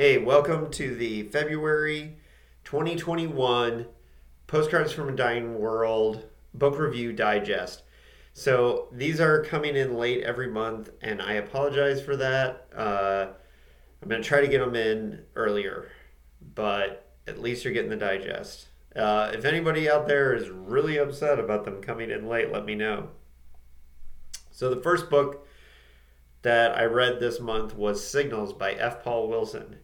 Hey, welcome to the February 2021 Postcards from a Dying World book review digest. So these are coming in late every month, and I apologize for that. Uh, I'm going to try to get them in earlier, but at least you're getting the digest. Uh, if anybody out there is really upset about them coming in late, let me know. So the first book that I read this month was Signals by F. Paul Wilson.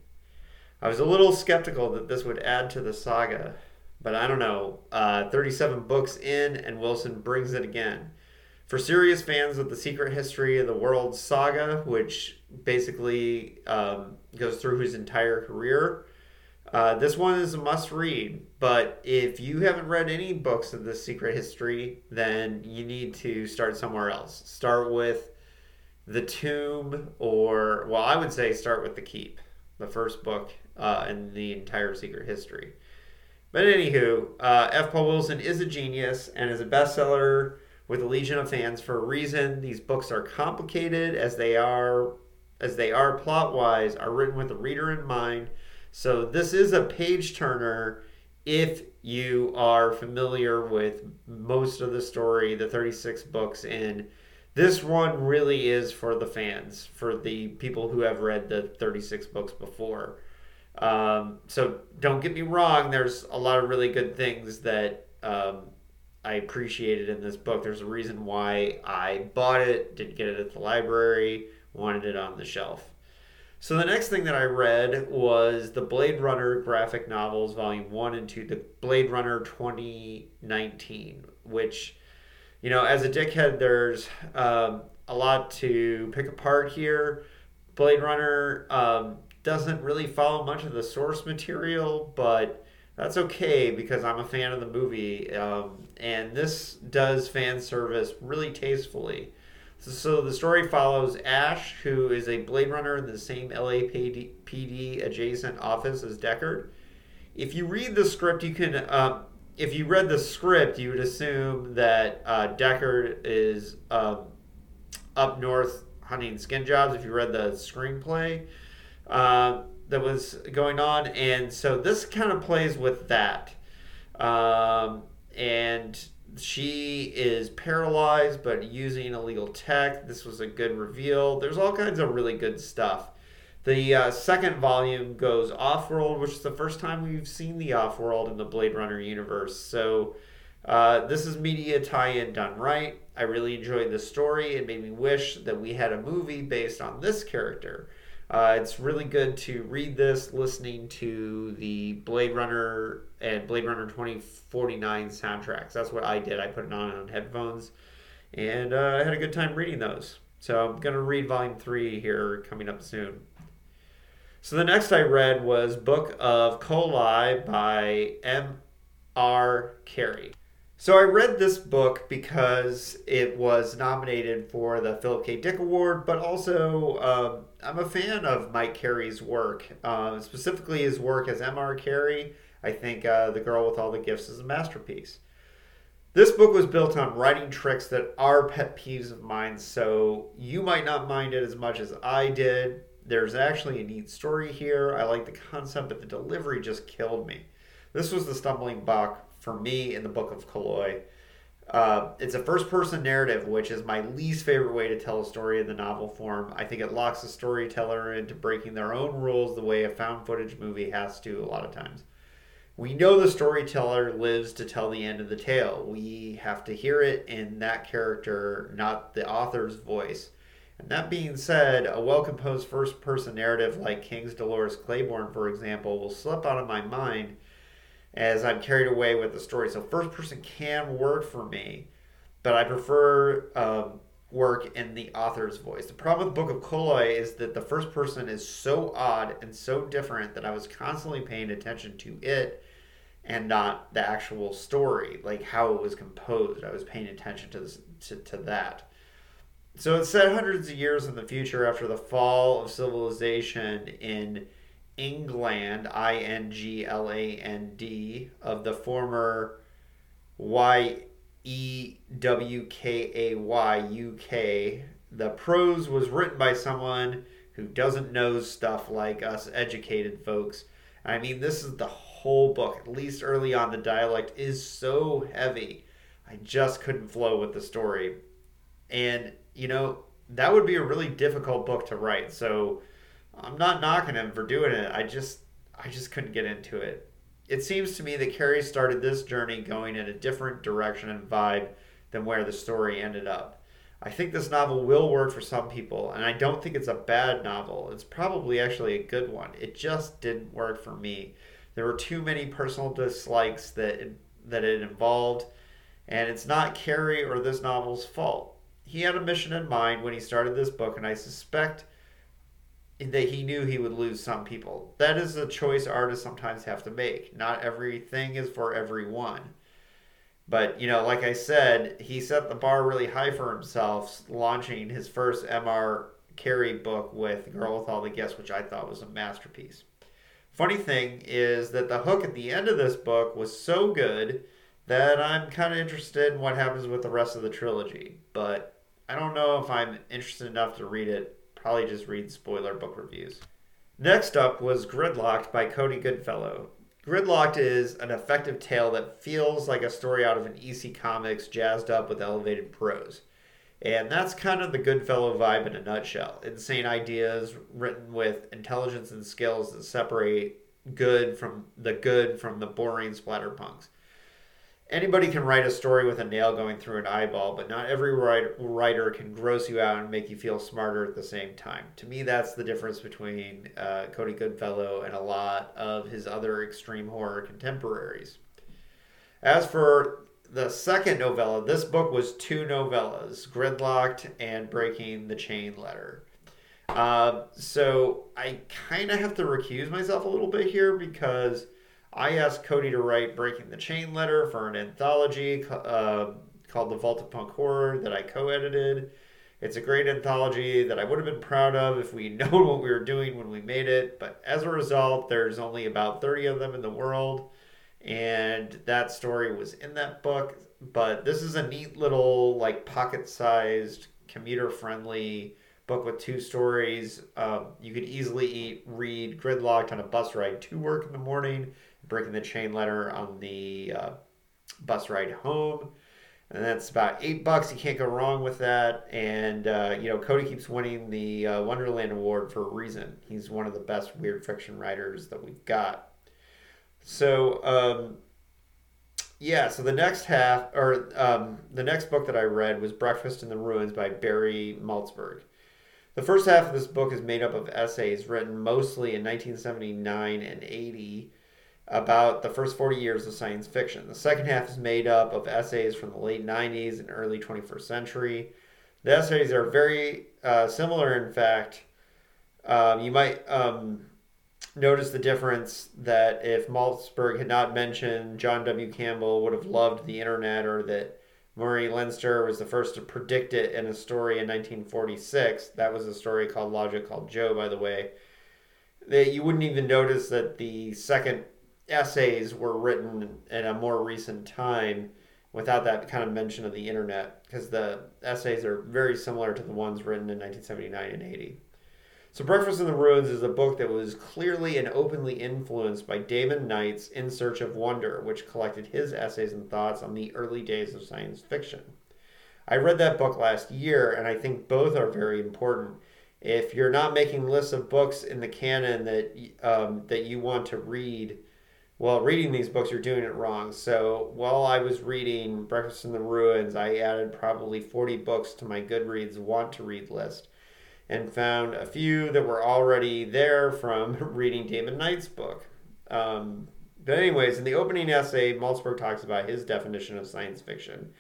I was a little skeptical that this would add to the saga, but I don't know. Uh, 37 books in, and Wilson brings it again. For serious fans of the secret history of the world saga, which basically um, goes through his entire career, uh, this one is a must read. But if you haven't read any books of the secret history, then you need to start somewhere else. Start with the Tomb, or well, I would say start with the Keep, the first book uh, in the entire Secret History. But anywho, uh, F. Paul Wilson is a genius and is a bestseller with a legion of fans for a reason. These books are complicated as they are, as they are plot wise, are written with the reader in mind. So this is a page turner if you are familiar with most of the story, the 36 books in this one really is for the fans, for the people who have read the 36 books before. Um, so don't get me wrong, there's a lot of really good things that um, I appreciated in this book. There's a reason why I bought it, didn't get it at the library, wanted it on the shelf. So the next thing that I read was the Blade Runner graphic novels, volume one and two, the Blade Runner 2019, which you know, as a dickhead, there's um, a lot to pick apart here. Blade Runner um, doesn't really follow much of the source material, but that's okay because I'm a fan of the movie. Um, and this does fan service really tastefully. So, so, the story follows Ash, who is a Blade Runner in the same LAPD adjacent office as Deckard. If you read the script, you can. Uh, if you read the script, you would assume that uh, Deckard is um, up north hunting skin jobs. If you read the screenplay uh, that was going on, and so this kind of plays with that. Um, and she is paralyzed but using illegal tech. This was a good reveal. There's all kinds of really good stuff. The uh, second volume goes off world, which is the first time we've seen the off world in the Blade Runner universe. So, uh, this is media tie in done right. I really enjoyed the story. It made me wish that we had a movie based on this character. Uh, it's really good to read this listening to the Blade Runner and Blade Runner 2049 soundtracks. That's what I did. I put it on on headphones and uh, I had a good time reading those. So I'm going to read volume three here coming up soon. So the next I read was Book of Koli by M. R. Carey. So I read this book because it was nominated for the Philip K. Dick Award, but also um, I'm a fan of Mike Carey's work, uh, specifically his work as M.R. Carey. I think uh, The Girl with All the Gifts is a masterpiece. This book was built on writing tricks that are pet peeves of mine, so you might not mind it as much as I did. There's actually a neat story here. I like the concept, but the delivery just killed me. This was the stumbling block for me in the Book of Koloai. Uh, it's a first person narrative, which is my least favorite way to tell a story in the novel form. I think it locks the storyteller into breaking their own rules the way a found footage movie has to a lot of times. We know the storyteller lives to tell the end of the tale. We have to hear it in that character, not the author's voice. And that being said, a well composed first person narrative like King's Dolores Claiborne, for example, will slip out of my mind as I'm carried away with the story. So, first person can work for me, but I prefer um, work in the author's voice. The problem with Book of Koloai is that the first person is so odd and so different that I was constantly paying attention to it and not the actual story, like how it was composed. I was paying attention to this, to, to that. So it's set hundreds of years in the future after the fall of civilization in England, I N G L A N D, of the former Y E W K A Y U K. The prose was written by someone who doesn't know stuff like us educated folks. I mean, this is the whole book, at least early on, the dialect is so heavy. I just couldn't flow with the story. And, you know, that would be a really difficult book to write. So I'm not knocking him for doing it. I just I just couldn't get into it. It seems to me that Carey started this journey going in a different direction and vibe than where the story ended up. I think this novel will work for some people, and I don't think it's a bad novel. It's probably actually a good one. It just didn't work for me. There were too many personal dislikes that it, that it involved, and it's not Carey or this novel's fault. He had a mission in mind when he started this book, and I suspect that he knew he would lose some people. That is a choice artists sometimes have to make. Not everything is for everyone. But, you know, like I said, he set the bar really high for himself, launching his first M.R. Carey book with Girl with All the Gifts, which I thought was a masterpiece. Funny thing is that the hook at the end of this book was so good that I'm kind of interested in what happens with the rest of the trilogy. But I don't know if I'm interested enough to read it probably just read spoiler book reviews. Next up was Gridlocked by Cody Goodfellow. Gridlocked is an effective tale that feels like a story out of an EC Comics jazzed up with elevated prose. And that's kind of the Goodfellow vibe in a nutshell. Insane ideas written with intelligence and skills that separate good from the good from the boring splatterpunks anybody can write a story with a nail going through an eyeball, but not every writer can gross you out and make you feel smarter at the same time. To me, that's the difference between uh, Cody Goodfellow and a lot of his other extreme horror contemporaries. As for the second novella, this book was two novellas Gridlocked and Breaking the Chain Letter. Uh, so I kind of have to recuse myself a little bit here because I asked Cody to write Breaking the Chain Letter for an anthology uh, called The Vault of Punk Horror that I co edited. It's a great anthology that I would have been proud of if we known what we were doing when we made it, but as a result, there's only about 30 of them in the world, and that story was in that book. But this is a neat little, like, pocket sized, commuter friendly book with two stories. Um, you could easily eat, read Gridlocked on a bus ride to work in the morning breaking the chain letter on the uh, bus ride home. And that's about eight bucks. You can't go wrong with that. And, uh, you know, Cody keeps winning the uh, Wonderland Award for a reason. He's one of the best weird fiction writers that we've got. So, um, yeah, so the next half, or um, the next book that I read was Breakfast in the Ruins by Barry Malzberg. The first half of this book is made up of essays written mostly in 1979 and 80 about the first 40 years of science fiction. The second half is made up of essays from the late 90s and early 21st century. The essays are very uh, similar, in fact. Um, you might um, notice the difference that if Malzberg had not mentioned John W. Campbell would have loved the internet, or that Murray Leinster was the first to predict it in a story in 1946. That was a story called Logic Called Joe, by the way. That you wouldn't even notice that the second essays were written in a more recent time without that kind of mention of the internet because the essays are very similar to the ones written in 1979 and 80. So, Breakfast in the Ruins is a book that was clearly and openly influenced by Damon Knight's In Search of Wonder, which collected his essays and thoughts on the early days of science fiction. I read that book last year, and I think both are very important. If you're not making lists of books in the canon that um, that you want to read, well, reading these books, you're doing it wrong. So while I was reading Breakfast in the Ruins, I added probably 40 books to my Goodreads want to read list and found a few that were already there from reading Damon Knight's book. Um, but, anyways, in the opening essay, Malzberg talks about his definition of science fiction.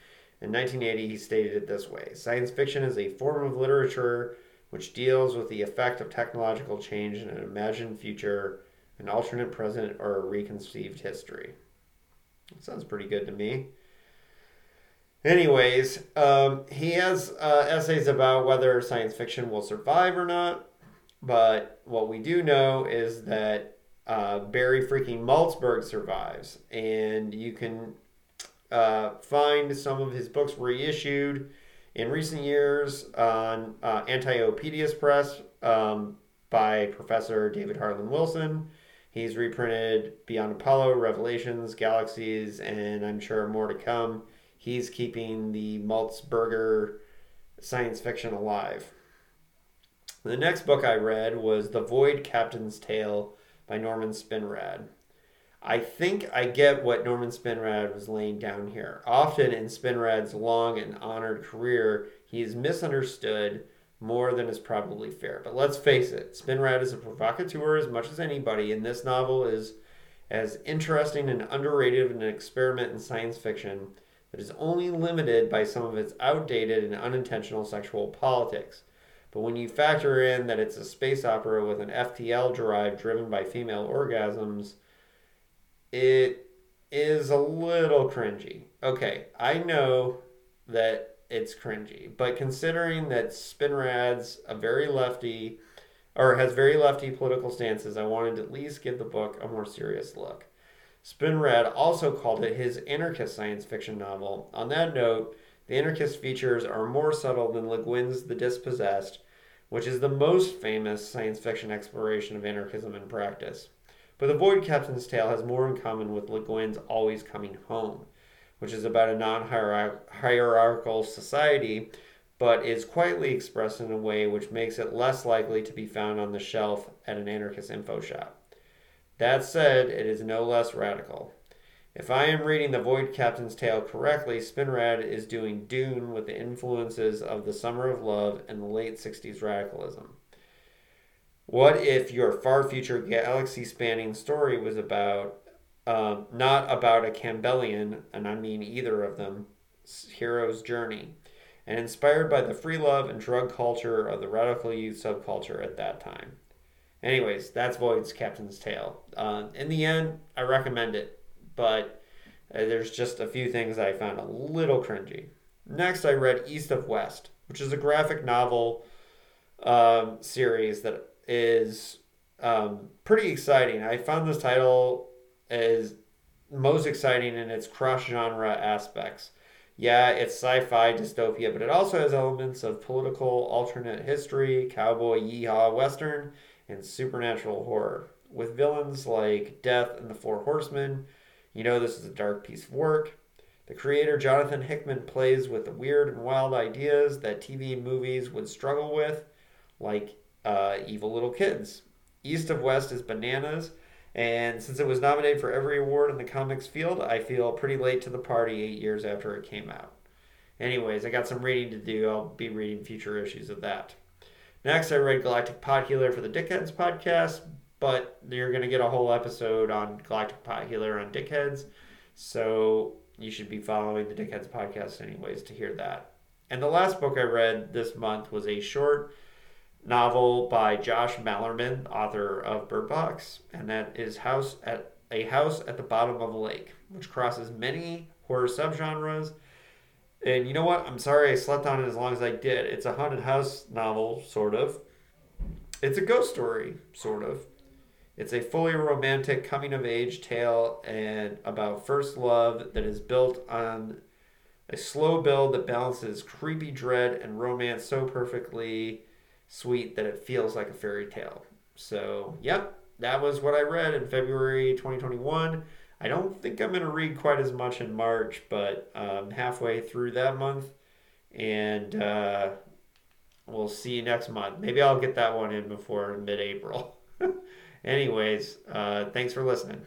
In 1980, he stated it this way Science fiction is a form of literature which deals with the effect of technological change in an imagined future an alternate present, or a reconceived history. That sounds pretty good to me. Anyways, um, he has uh, essays about whether science fiction will survive or not. But what we do know is that uh, Barry freaking Malzberg survives, and you can uh, find some of his books reissued in recent years on uh, Anti-Oedipus Press. Um, by Professor David Harlan Wilson. He's reprinted Beyond Apollo, Revelations, Galaxies, and I'm sure more to come. He's keeping the Maltzberger science fiction alive. The next book I read was The Void Captain's Tale by Norman Spinrad. I think I get what Norman Spinrad was laying down here. Often in Spinrad's long and honored career, he is misunderstood more than is probably fair. But let's face it, Spinrad is a provocateur as much as anybody, and this novel is as interesting and underrated an experiment in science fiction that is only limited by some of its outdated and unintentional sexual politics. But when you factor in that it's a space opera with an FTL drive driven by female orgasms, it is a little cringy. Okay, I know that it's cringy, but considering that Spinrad's a very lefty or has very lefty political stances, I wanted to at least give the book a more serious look. Spinrad also called it his anarchist science fiction novel. On that note, the anarchist features are more subtle than Le Guin's The Dispossessed, which is the most famous science fiction exploration of anarchism in practice. But The Void Captain's Tale has more in common with Le Guin's Always Coming Home, which is about a non hierarchical society, but is quietly expressed in a way which makes it less likely to be found on the shelf at an anarchist info shop. That said, it is no less radical. If I am reading the Void Captain's Tale correctly, Spinrad is doing Dune with the influences of the Summer of Love and the late 60s radicalism. What if your far future galaxy spanning story was about, um, not about a Campbellian, and I mean either of them, hero's journey, and inspired by the free love and drug culture of the radical youth subculture at that time? Anyways, that's Void's Captain's Tale. Uh, in the end, I recommend it but uh, there's just a few things I found a little cringy. Next, I read East of West, which is a graphic novel um, series that is um, pretty exciting. I found this title is most exciting in its cross genre aspects. Yeah, it's sci fi dystopia, but it also has elements of political alternate history, cowboy yeehaw western, and supernatural horror. With villains like Death and the Four Horsemen, you know this is a dark piece of work. The creator Jonathan Hickman plays with the weird and wild ideas that TV and movies would struggle with, like uh, Evil Little Kids. East of West is bananas, and since it was nominated for every award in the comics field, I feel pretty late to the party eight years after it came out. Anyways, I got some reading to do. I'll be reading future issues of that. Next, I read Galactic Pot-Healer for the Dickheads podcast but you're going to get a whole episode on Galactic Pot-Healer on Dickheads. So you should be following the Dickheads podcast, anyways, to hear that. And the last book I read this month was a short novel by Josh Malerman, author of Bird Box, and that is House at a House at the Bottom of a Lake, which crosses many horror subgenres. And you know what? I'm sorry I slept on it as long as I did. It's a haunted house novel, sort of. It's a ghost story, sort of. It's a fully romantic coming of age tale and about first love that is built on a slow build that balances creepy dread and romance so perfectly sweet that it feels like a fairy tale. So, yep, that was what I read in February 2021. I don't think I'm going to read quite as much in March, but um, halfway through that month. And uh, we'll see you next month. Maybe I'll get that one in before mid April. Anyways, uh, thanks for listening.